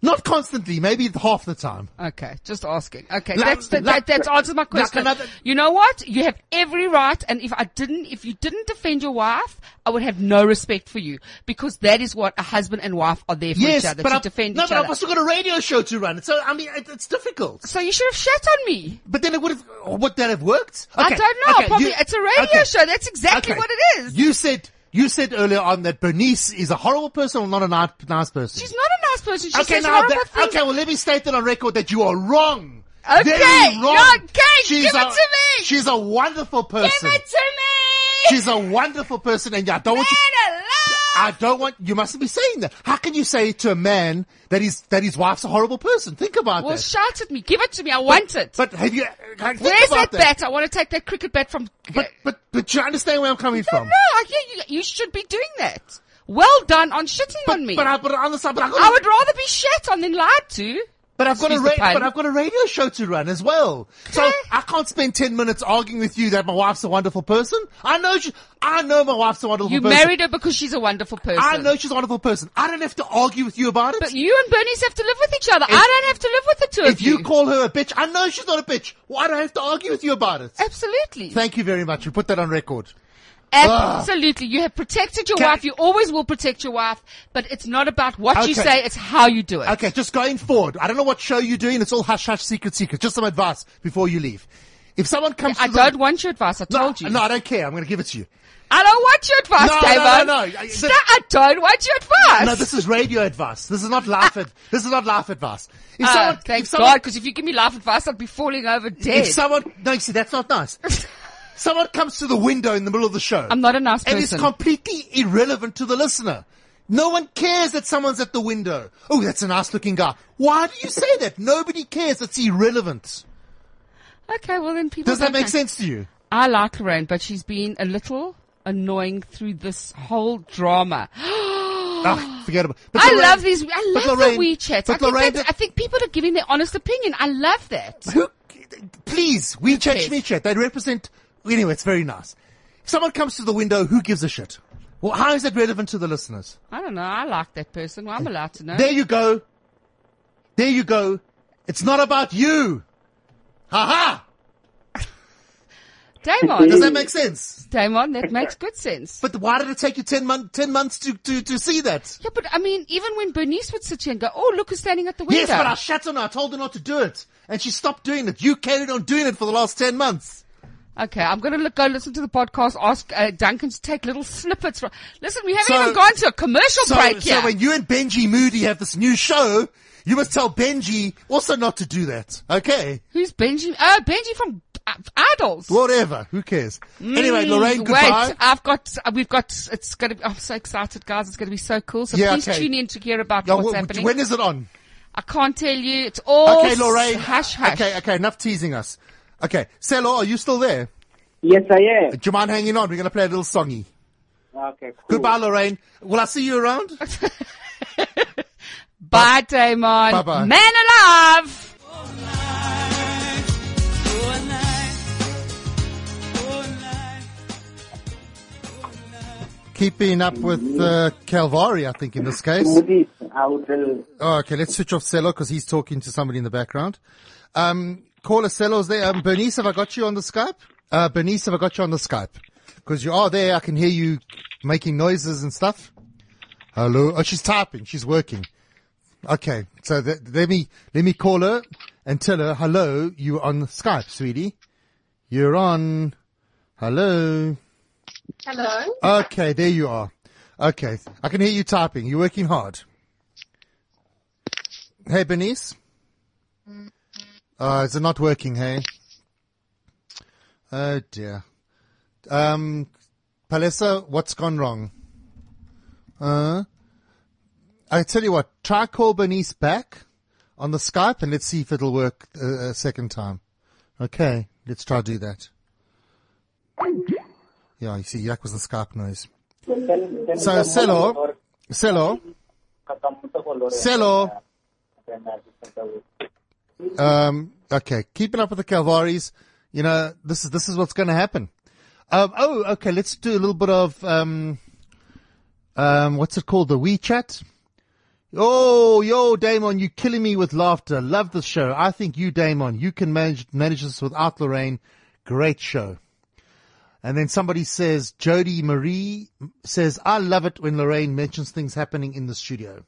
Not constantly, maybe half the time. Okay, just asking. Okay, Like- that's the, like- that, that's answered my question. another- you know what? You have every right, and if I didn't, if you didn't defend your wife, I would have no respect for you because that is what a husband and wife are there for yes, each other but to I've, defend no, each but other. I've also got a radio show to run. So I mean, it, it's difficult. so you should have shat on me. But then it would have. Oh, would that have worked? I don't know. okay, Probably you- it's a radio okay, show. That's exactly okay. what it is. You said you said earlier on that Bernice is a horrible person or not a nice, nice person. She's not She okay, now that, okay, well let me state that on record that you are wrong. Okay, Very wrong. you're okay, She's give it a, to me. She's a wonderful person. Give it to me. She's a wonderful person, and I don't want you. Man alive. I don't want. You mustn't be saying that. How can you say to a man that his that his wife's a horrible person? Think about Well, that. Well, shout at me. Give it to me. I want it. But have you? Uh, think Where's about that bat? I want to take that cricket bat from. But but but you understand where I'm coming no, from. No, I hear you. You should be doing that. Well done on shitting But, on me. but I but on the side, but I've got I a- would rather be shat on than lied to. But I've got a ra- but I've got a radio show to run as well. So Okay. I can't spend ten minutes arguing with you that my wife's a wonderful person. I know she, I know my wife's a wonderful You person. married her because she's a wonderful person. I know she's a wonderful person. I don't have to argue with you about it. But you and Bernice have to live with each other. I don't have to live with the two if you call her a bitch, I know she's not a bitch. Why do I have to argue with you about it? Absolutely. Thank you very much. We put that on record. Absolutely. You have protected your wife. You always will protect your wife. But it's not about what you say. It's how you do it. Okay, just going forward. I don't know what show you're doing. It's all hush hush, secret secret. Just some advice before you leave. If someone comes I the- don't want your advice. I no, told you. No, I don't care. I'm going to give it to you. I don't want your advice, No, no, Damon. no, no. I- Stop. I don't want your advice. No, this is radio advice. This is not life. ad- this is not life advice. If Ah, someone, thank if someone, God, because if you give me life advice, I'd be falling over dead. if someone, no, you see, that's not nice. someone comes to the window in the middle of the show. I'm not a nice person. and it's completely irrelevant to the listener. No one cares that someone's at the window. Oh, that's a nice looking guy. Why do you say that? Nobody cares. It's irrelevant. okay, well then people. Does that make know. sense to you? I like Lorraine, but she's been a little annoying through this whole drama. Ah, forget about but I Lorraine- love these. I love Lorraine- the WeChats. I think, I think people are giving their honest opinion. I love that. Who, please, WeChat? WeChat, they represent, anyway, it's very nice. If someone comes to the window, who gives a shit? Well, how is that relevant to the listeners? I don't know. I like that person. Well, I'm allowed to know. There you go. There you go. It's not about you. Ha ha! Damon, Does that make sense? Damon, that makes good sense. But why did it take you 10, mon- 10 months to, to, to see that? Yeah, but I mean, even when Bernice would sit here and go, "Oh, look who's standing at the window," Yes, but I shut on her. I told her not to do it. And she stopped doing it. You carried on doing it for the last 10 months. Okay, I'm going to look, go listen to the podcast. Ask uh, Duncan to take little snippets from. Listen, we haven't So- even gone to a commercial So, break yet. so when you and Benji Moody have this new show, you must tell Benji also not to do that. Okay? Who's Benji? Oh, Benji from uh, Idols. Whatever. Who cares? anyway, Lorraine, Mm, goodbye. Wait, I've got, uh, we've got, it's going to be, I'm so excited, guys. It's going to be so cool. So Yeah, please okay. tune in to hear about Yeah, what's wh- happening. when is it on? I can't tell you. It's all Okay, Lorraine. hush hush. Okay, okay, enough teasing us. Okay, Selo, are you still there? Yes, I am. Do you mind hanging on? We're going to play a little songy. Okay, cool. Goodbye, Lorraine. Will I see you around? Bye, Damon. Bye-bye. Man alive. Keeping up with uh, Calvary, I think, in this case. Movies, I would, Oh, okay, let's switch off Cello because he's talking to somebody in the background. Um, caller Cello's there. Um, Bernice, have I got you on the Skype? Uh, Bernice, have I got you on the Skype? Because you are there. I can hear you making noises and stuff. Hello. Oh, she's typing. She's working. Okay. So th- let me, let me call her and tell her, hello, you're on Skype, sweetie. You're on. Hello. Hello. Okay, there you are. Okay, I can hear you typing. You're working hard. Hey, Bernice. Uh, is it not working, hey? Oh dear. Um, Palesa, what's gone wrong? Uh, I tell you what, try call Bernice back on the Skype and let's see if it'll work a, a second time. Okay, let's try to do that. Yeah, you see, that was the Skype noise. So, Selo, Selo, Selo. Um, okay, keeping up with the Calvaries. You know, this is this is what's going to happen. Um, oh, okay. Let's do a little bit of um, um, what's it called? The WeChat. Oh, yo, Damon, you're killing me with laughter. Love the show. I think you, Damon, you can manage manage this without Lorraine. Great show. And then somebody says, Jody Marie says, I love it when Lorraine mentions things happening in the studio.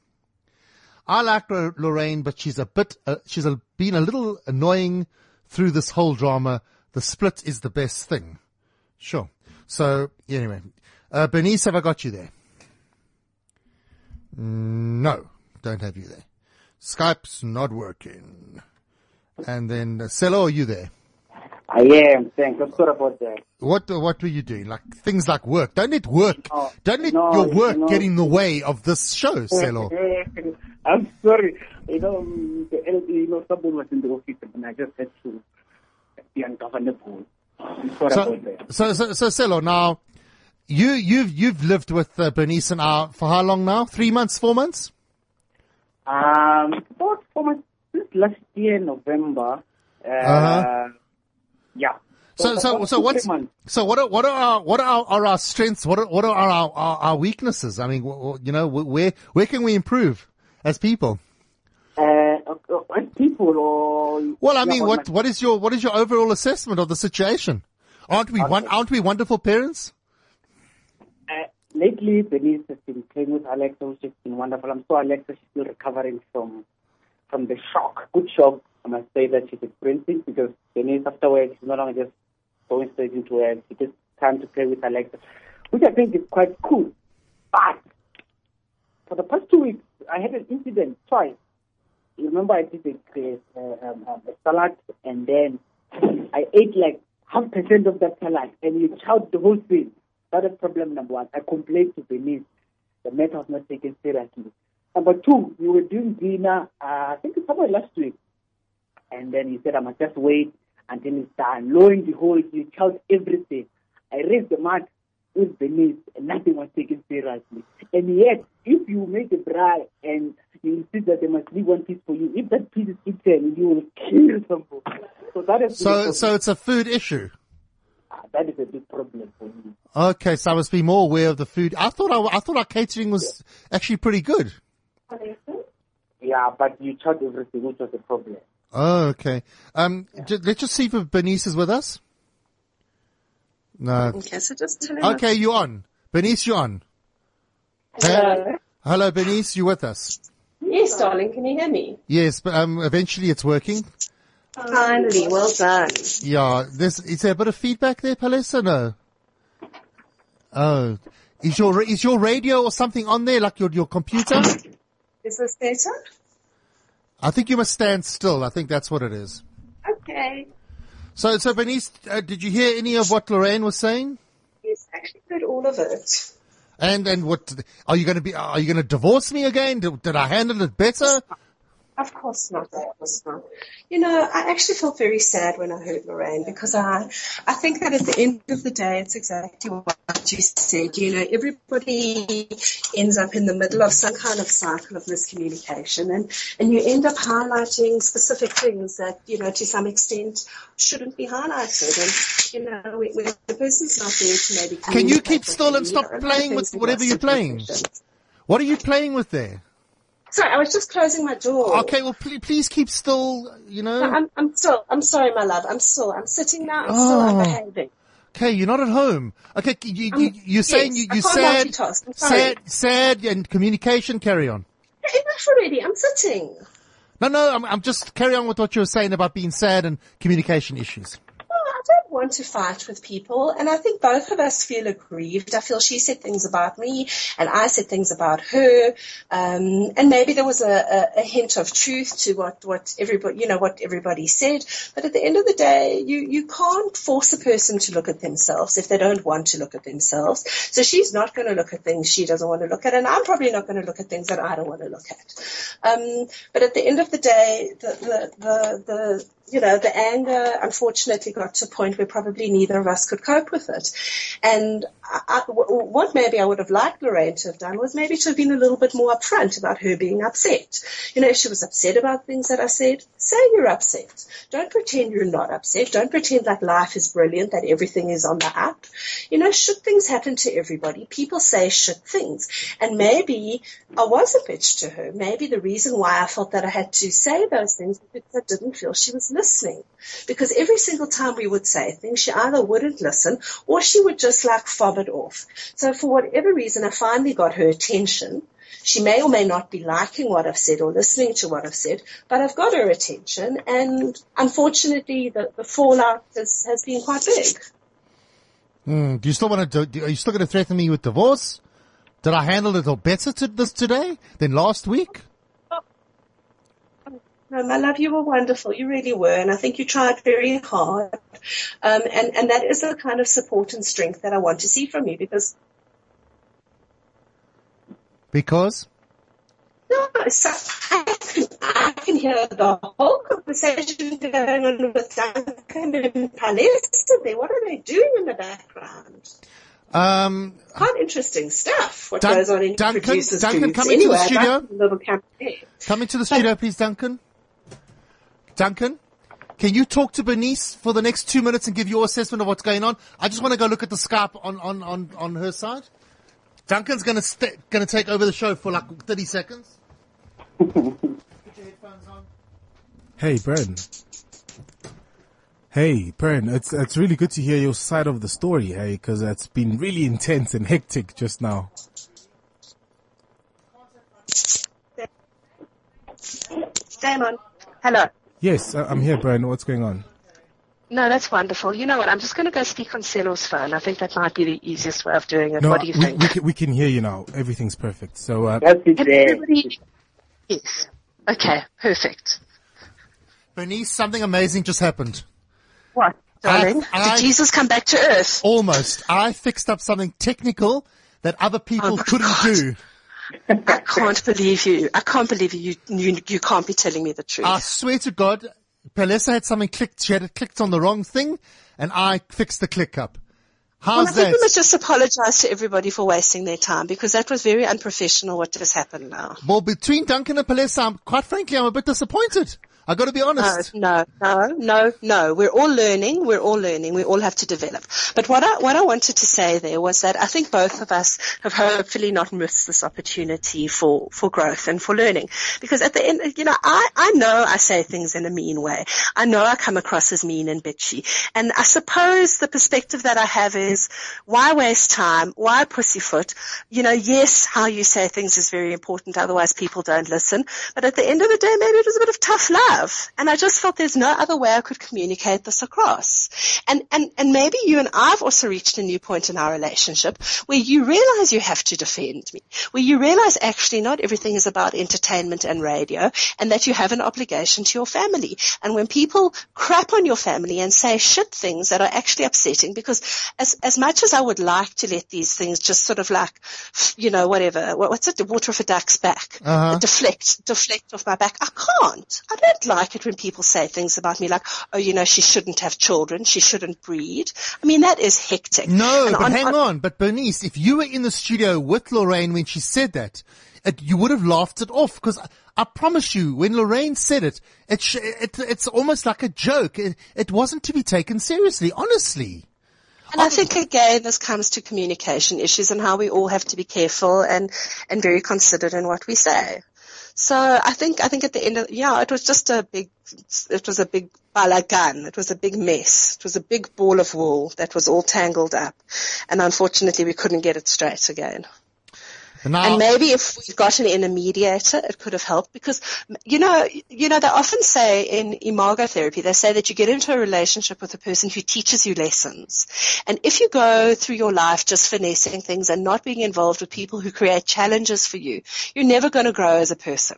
I like Lorraine, but she's a bit, uh, she's a, been a little annoying through this whole drama. The split is the best thing. Sure. So anyway, uh, Bernice, have I got you there? No, don't have you there. Skype's not working. And then, uh, Cello, are you there? I am. Thanks. I'm sorry about that. What what were you doing? Like things like work. Don't let work. No, don't let no, your work no. get in the way of this show, Celo. I'm sorry. You know, the, you know, someone was in the office and I just had to be ungovernable. So, so, so, so, Celo, now you you've you've lived with uh, Bernice and I for how long now? Three months, four months? Um, about four months, since last year, November. Uh, Uh-huh. Yeah. So, so, about so what's so? What are what are our what are our, are our strengths? What are what are our our, our weaknesses? I mean, you know, where where can we improve as people? Uh, as people or Well, I mean, what what is your what is your overall assessment of the situation? Aren't we one, aren't we wonderful parents? Uh, lately, Denise has been playing with Alexa, which has been wonderful. I'm sure Alexa she's still recovering from from the shock, good shock. I must say that she's experiencing because Denise afterwards she's no longer just going straight into work. She gets time to play with Alexa, which I think is quite cool. But for the past two weeks, I had an incident twice. You remember I did a, uh, um, um, a salad and then I ate like half percent of that salad and you chowed the whole thing. That is problem number one. I complained to Benin. The matter was not taken seriously. Number two, we were doing dinner, uh, I think it's somewhere last week. And then he said, I must just wait until it's done. Lo and behold, you chowed everything. I raised the mud with Benin and nothing was taken seriously. And yet, if you make a braai and you insist that they must leave one piece for you, if that piece is eaten, you will kill somebody. So that is So so it's a food issue. Ah, that is a big problem for me. Okay, so I must be more aware of the food. I thought our, I thought our catering was actually pretty good. Yeah, but you charge everything, which was a problem. Oh, okay. Um, j- let's just see if Bernice is with us. No. Okay, so just tell. Okay, you on. Bernice, you on. Hello. Hello, Bernice, you with us? Yes, darling, can you hear me? Yes, but um, eventually it's working. Finally, well done. Yeah, there's, is there a bit of feedback there, Palesa? No. Oh, is your, is your radio or something on there, like your, your computer? Is this better? I think you must stand still. I think that's what it is. Okay. So, so Bernice, uh, did you hear any of what Lorraine was saying? Yes, I actually heard all of it. And, and what, are you going to be, are you going to divorce me again? Did, did I handle it better? Of course not. Of course not. You know, I actually felt very sad when I heard Lorraine because I, I think that at the end of the day, it's exactly what you said. You know, everybody ends up in the middle of some kind of cycle of miscommunication, and and you end up highlighting specific things that you know to some extent shouldn't be highlighted. And you know, when, when the person's not there to maybe Can you keep still and you stop know, a lot of playing with whatever you're playing? What are you playing with there? Sorry, I was just closing my door. Okay, well, please, please keep still, you know. No, I'm, I'm still, I'm sorry, my love. I'm still, I'm sitting now. I'm Oh. still, I'm behaving. Okay, you're not at home. Okay, you, you, Um, you're saying yes, you, can't sad, multitask, I'm sorry. sad, sad and communication, carry on. Enough already. I'm sitting. No, no, I'm, I'm just carry on with what you were saying about being sad and communication issues. Want to fight with people, and I think both of us feel aggrieved. I feel she said things about me, and I said things about her, um, and maybe there was a, a, a hint of truth to what what everybody, you know, what everybody said. But at the end of the day, you you can't force a person to look at themselves if they don't want to look at themselves. So she's not going to look at things she doesn't want to look at, and I'm probably not going to look at things that I don't want to look at. Um, but at the end of the day, the the the, the you know, the anger unfortunately got to a point where probably neither of us could cope with it. And I, what maybe I would have liked Lorraine to have done was maybe to have been a little bit more upfront about her being upset. You know, if she was upset about things that I said, say you're upset. Don't pretend you're not upset. Don't pretend that life is brilliant, that everything is on the up. You know, should things happen to everybody? People say should things. And maybe I was a bitch to her. Maybe the reason why I felt that I had to say those things was because I didn't feel she was listening. Because every single time we would say things, she either wouldn't listen or she would just like fob it off. So for whatever reason, I finally got her attention. She may or may not be liking what I've said or listening to what I've said, but I've got her attention and unfortunately the, the fallout has, has been quite big. Mm, do you still want to do, are you still going to threaten me with divorce? Did I handle it a better to this today than last week? No, my love, you were wonderful. You really were. And I think you tried very hard. Um, and, and that is the kind of support and strength that I want to see from you because. Because? No, so I, can, I can hear the whole conversation going on with Duncan and Pallister. What are they doing in the background? Um, Quite interesting stuff. What Dun- goes on in Duncan- Duncan, come into the anyway, studio. little campaign. come into the studio, please, Duncan. Duncan, can you talk to Bernice for the next two minutes and give your assessment of what's going on? I just want to go look at the Skype on, on, on, on her side. Duncan's gonna st- gonna take over the show for like 30 seconds. Put your headphones on. Hey, Bren. Hey, Bren. It's it's really good to hear your side of the story, hey, because it's been really intense and hectic just now. Stand on. Hello. Yes, I- I'm here, Brian. What's going on? No, that's wonderful. You know what? I'm just going to go speak on Celo's phone. I think that might be the easiest way of doing it. No, what do you we, think? we can we can hear you now. Everything's perfect. So uh, That's it Can there. everybody... Yes. Okay, perfect. Bernice, something amazing just happened. What, darling? I- Did Jesus come back to earth? Almost. I fixed up something technical that other people Oh couldn't God. do. I can't believe you. I can't believe you. You, you can't be telling me the truth. I swear to God, Palesa had something clicked. She had it clicked on the wrong thing, and I fixed the click up. well, I How's think we must just apologize to everybody for wasting their time because that was very unprofessional what just happened now. Well, between Duncan and Palesa, I'm, quite frankly, I'm a bit disappointed. I got to be No, honest. no, no, no, no. We're all learning. We're all learning. We all have to develop. But what I, what I wanted to say there was that I think both of us have hopefully not missed this opportunity for, for growth and for learning. Because at the end, you know, I, I know I say things in a mean way. I know I come across as mean and bitchy. And I suppose the perspective that I have is, why waste time? Why pussyfoot? You know, yes, how you say things is very important. Otherwise people don't listen. But at the end of the day, maybe it was a bit of tough love. And I just felt there's no other way I could communicate this across. And, and, and maybe you and I have also reached a new point in our relationship where you realize you have to defend me, where you realize actually not everything is about entertainment and radio and that you have an obligation to your family. And when people crap on your family and say shit things that are actually upsetting because as, as much as I would like to let these things just sort of like, you know, whatever, what's it, the water off a duck's back, Uh-huh. deflect, deflect off my back. I can't. I don't like it when people say things about me like, oh, you know, she shouldn't have children. She shouldn't breed. I mean, that is hectic. No, And but on- hang on- on. But Bernice, if you were in the studio with Lorraine when she said that, it, you would have laughed it off because I, I promise you, when Lorraine said it, it, sh- it it's almost like a joke. It, it wasn't to be taken seriously, honestly. And I think again, this comes to communication issues and how we all have to be careful and, and very considered in what we say. So I think, I think at the end of, yeah, it was just a big, it was a big balagan. It was a big mess. It was a big ball of wool that was all tangled up. And unfortunately we couldn't get it straight again. And now, And maybe if we'd gotten in a mediator, it could have helped because, you know, you know, they often say in imago therapy, they say that you get into a relationship with a person who teaches you lessons. And if you go through your life just finessing things and not being involved with people who create challenges for you, you're never going to grow as a person.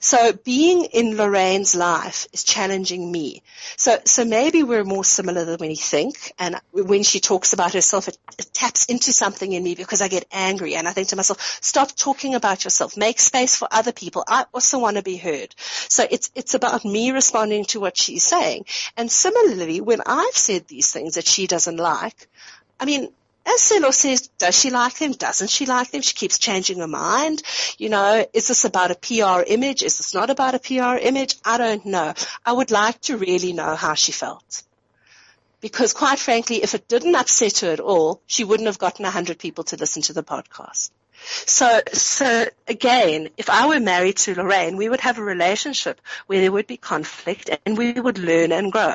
So being in Lorraine's life is challenging me. So, so maybe we're more similar than we think. And when she talks about herself, it, it taps into something in me because I get angry and I think to myself, stop talking about yourself. Make space for other people. I also want to be heard. So it's, it's about me responding to what she's saying. And similarly, when I've said these things that she doesn't like, I mean, as Selo says, does she like them? Doesn't she like them? She keeps changing her mind. You know, is this about a PR image? Is this not about a PR image? I don't know. I would like to really know how she felt. Because quite frankly, if it didn't upset her at all, she wouldn't have gotten a hundred people to listen to the podcast. So, so again, if I were married to Lorraine, we would have a relationship where there would be conflict and we would learn and grow.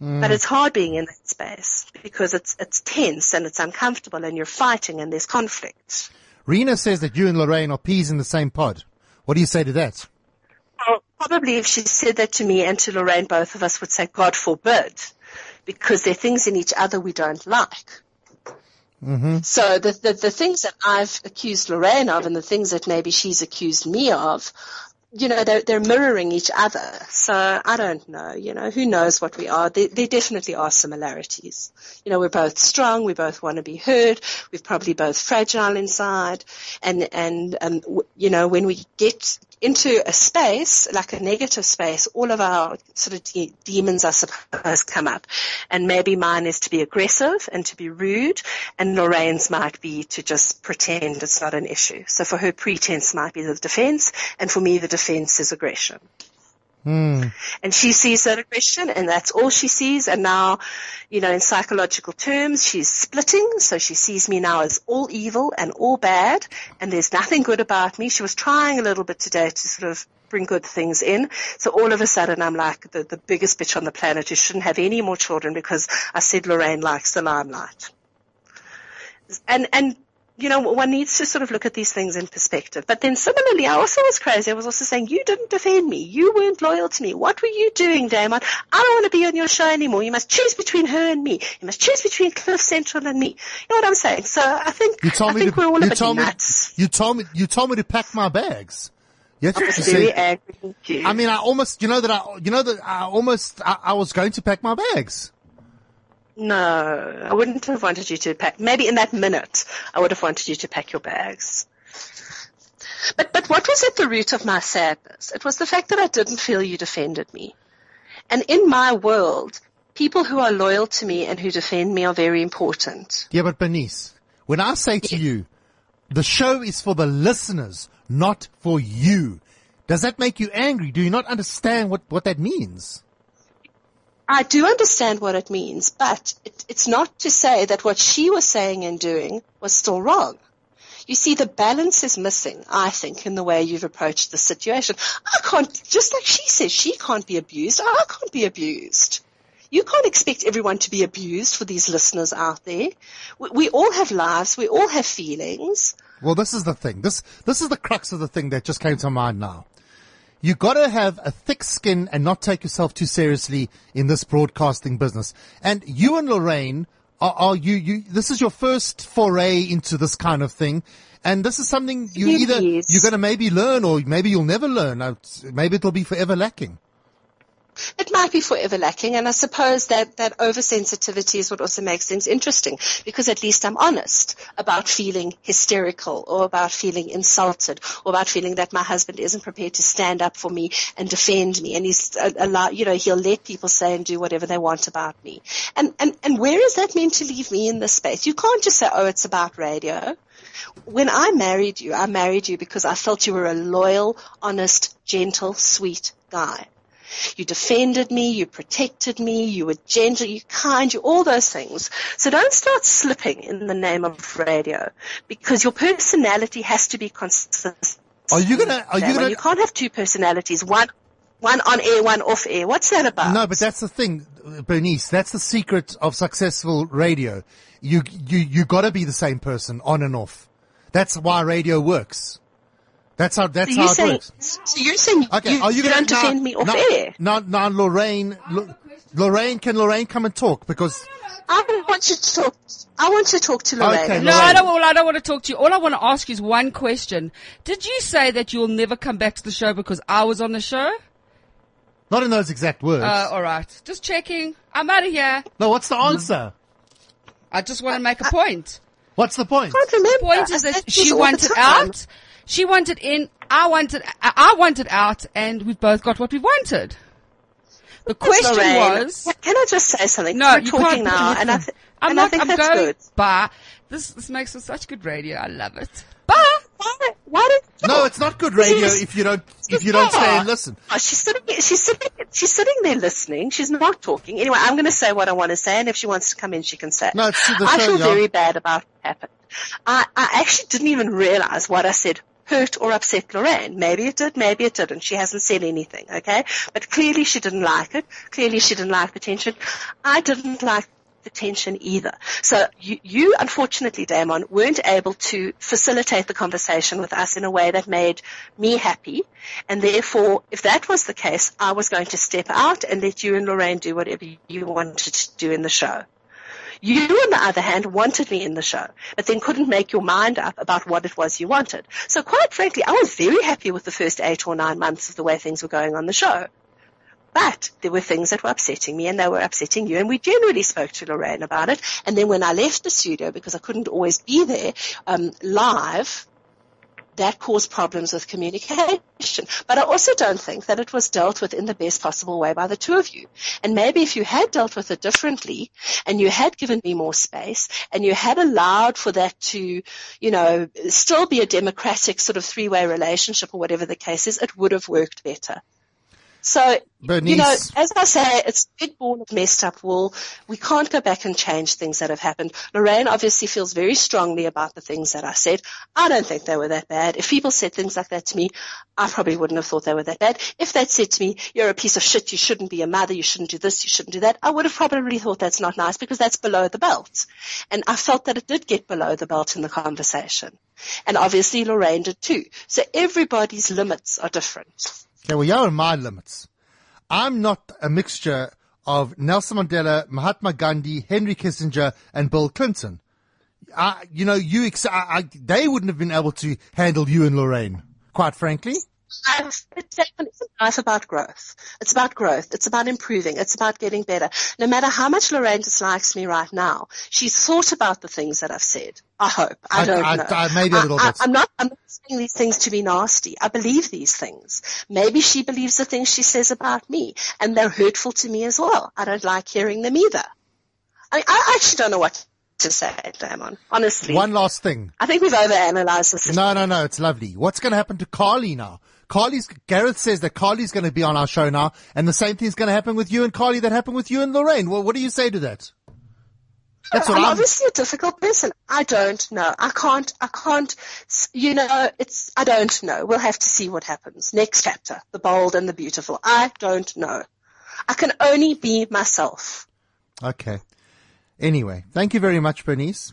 But it's hard being in that space because it's it's tense and it's uncomfortable and you're fighting and there's conflict. Rena says that you and Lorraine are peas in the same pod. What do you say to that? Well, probably if she said that to me and to Lorraine, both of us would say, God forbid, because there are things in each other we don't like. Mm-hmm. So the, the, the things that I've accused Lorraine of and the things that maybe she's accused me of, you know, they're, they're mirroring each other. So I don't know, you know, who knows what we are. There, there definitely are similarities. You know, we're both strong. We both want to be heard. We're probably both fragile inside. And, and, um, w- you know, when we get into a space, like a negative space, all of our sort of de- demons, I suppose, come up. And maybe mine is to be aggressive and to be rude, and Lorraine's might be to just pretend it's not an issue. So for her, pretense might be the defense, and for me, the defense is aggression. Hmm. And she sees that aggression and that's all she sees. And now, you know, in psychological terms, she's splitting. So she sees me now as all evil and all bad and there's nothing good about me. She was trying a little bit today to sort of bring good things in. So all of a sudden I'm like the, the biggest bitch on the planet who shouldn't have any more children because I said Lorraine likes the limelight. And, and you know, one needs to sort of look at these things in perspective. But then similarly, I also was crazy. I was also saying, you didn't defend me. You weren't loyal to me. What were you doing, Damon? I don't want to be on your show anymore. You must choose between her and me. You must choose between Cliff Central and me. You know what I'm saying? So I think, You told I me think to, we're all a bit me, nuts. you told me, you told me to pack my bags. That's I was very angry with you. I mean, I almost, you know that I, you know that I almost, I, I was going to pack my bags. No, I wouldn't have wanted you to pack. Maybe in that minute, I would have wanted you to pack your bags. But, but what was at the root of my sadness? It was the fact that I didn't feel you defended me. And in my world, people who are loyal to me and who defend me are very important. Yeah, but Bernice, when I say to you, the show is for the listeners, not for you, does that make you angry? Do you not understand what, what that means? I do understand what it means, but it, it's not to say that what she was saying and doing was still wrong. You see, the balance is missing, I think, in the way you've approached the situation. I can't, just like she says, she can't be abused. I can't be abused. You can't expect everyone to be abused for these listeners out there. We, we all have lives. We all have feelings. Well, this is the thing. This, this is the crux of the thing that just came to mind now. You gotta have a thick skin and not take yourself too seriously in this broadcasting business. And you and Lorraine are, are you, you, this is your first foray into this kind of thing. And this is something you It either, is. you're gonna maybe learn or maybe you'll never learn. Maybe it'll be forever lacking. It might be forever lacking, and I suppose that, that oversensitivity is what also makes things interesting, because at least I'm honest about feeling hysterical, or about feeling insulted, or about feeling that my husband isn't prepared to stand up for me and defend me, and he's uh, allow, you know, he'll let people say and do whatever they want about me. And, and, and where is that meant to leave me in this space? You can't just say, oh, it's about radio when I married you, I married you because I felt you were a loyal, honest, gentle, sweet guy. You defended me, you protected me, you were gentle, you kind, you all those things. So don't start slipping in the name of radio because your personality has to be consistent. Are you gonna, are you gonna, You can't have two personalities, one one on air, one off air. What's that about? No, but that's the thing, Bernice. That's the secret of successful radio. You you you got to be the same person on and off. That's why radio works. That's how, that's So how you're it saying, works. so you're saying Okay, you, are you, you gonna don't now- defend me off now, air? Now, now, Lorraine, Lo- Lorraine, can Lorraine come and talk? Because, I want you to talk. I want to talk to Lorraine. Okay, No, Lorraine. I don't, well, I don't want to talk to you. All I want to ask you is one question. Did you say that you'll never come back to the show because I was on the show? not in those exact words. Uh, alright. Just checking. I'm out of here. no, what's the answer? I just want to make a point. What's the point? I can't remember. The point is that she this all wanted time. out. She wanted in. I wanted. I I wanted out, and we've both got what we wanted. The question Lorraine, was. Can, can I just say something? No, We're you talking can't. now, and I, th- I'm and not. I think I'm that's going. good. Bye. This this makes for such good radio. I love it. Bye. Why, why did No, it's not good radio if you don't, if you don't stay and listen. Oh, she's sitting. She's sitting. She's sitting there listening. She's not talking. Anyway, I'm going to say what I want to say, and if she wants to come in, she can say. it. No, it's the I show, feel yeah. very bad about what happened. I, I actually didn't even realize what I said hurt or upset Lorraine. Maybe it did, maybe it didn't. She hasn't said anything, okay? But clearly she didn't like it. Clearly she didn't like the tension. I didn't like the tension either. So you, you unfortunately, Damon, weren't able to facilitate the conversation with us in a way that made me happy. And therefore, if that was the case, I was going to step out and let you and Lorraine do whatever you wanted to do in the show. You, on the other hand, wanted me in the show, but then couldn't make your mind up about what it was you wanted. So quite frankly, I was very happy with the first eight or nine months of the way things were going on the show. But there were things that were upsetting me and they were upsetting you and we generally spoke to Lorraine about it. And then when I left the studio because I couldn't always be there, um, live, that caused problems with communication. But I also don't think that it was dealt with in the best possible way by the two of you. And maybe if you had dealt with it differently and you had given me more space and you had allowed for that to, you know, still be a democratic sort of three-way relationship or whatever the case is, it would have worked better. So, you know, as I say, it's a big ball of messed up wool. We can't go back and change things that have happened. Lorraine obviously feels very strongly about the things that I said. I don't think they were that bad. If people said things like that to me, I probably wouldn't have thought they were that bad. If they'd said to me, you're a piece of shit, you shouldn't be a mother, you shouldn't do this, you shouldn't do that, I would have probably thought that's not nice because that's below the belt. And I felt that it did get below the belt in the conversation. And obviously Lorraine did too. So everybody's limits are different. Okay, well, you're in my limits. I'm not a mixture of Nelson Mandela, Mahatma Gandhi, Henry Kissinger, and Bill Clinton. I, you know, you, ex- I, I, they wouldn't have been able to handle you and Lorraine, quite frankly. It's life about growth. It's about growth. It's about improving. It's about getting better. No matter how much Lorraine dislikes me right now, she's thought about the things that I've said. I hope. I, I- don't I- know. I- maybe a little bit. am not, I'm not saying these things to be nasty. I believe these things. Maybe she believes the things she says about me and they're hurtful to me as well. I don't like hearing them either. I, mean, I actually don't know what to say, Damon. Honestly. One last thing. I think we've overanalyzed this. No, no, no, it's lovely. What's going to happen to Carly now? Carly's, Gareth says that Carly's going to be on our show now, and the same thing's going to happen with you and Carly that happened with you and Lorraine. Well, what do you say to that? That's what I'm I'm, obviously a difficult person. I don't know. I can't, I can't, you know, it's, I don't know. We'll have to see what happens. Next chapter, the bold and the beautiful. I don't know. I can only be myself. okay. Anyway, thank you very much, Bernice.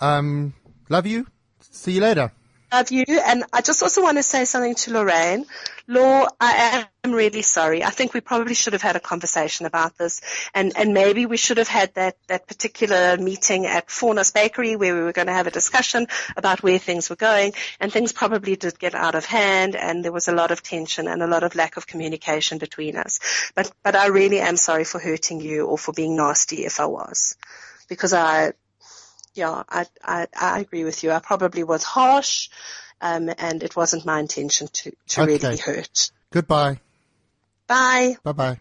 Um, love you. See you later. Love you. And I just also want to say something to Lorraine. Law, I am really sorry. I think we probably should have had a conversation about this and, and maybe we should have had that, that particular meeting at Fournos Bakery where we were going to have a discussion about where things were going and things probably did get out of hand and there was a lot of tension and a lot of lack of communication between us. But, but I really am sorry for hurting you or for being nasty if I was because I, yeah, I, I, I agree with you. I probably was harsh, um, and it wasn't my intention to, to Okay. really hurt. Goodbye. Bye. Bye bye.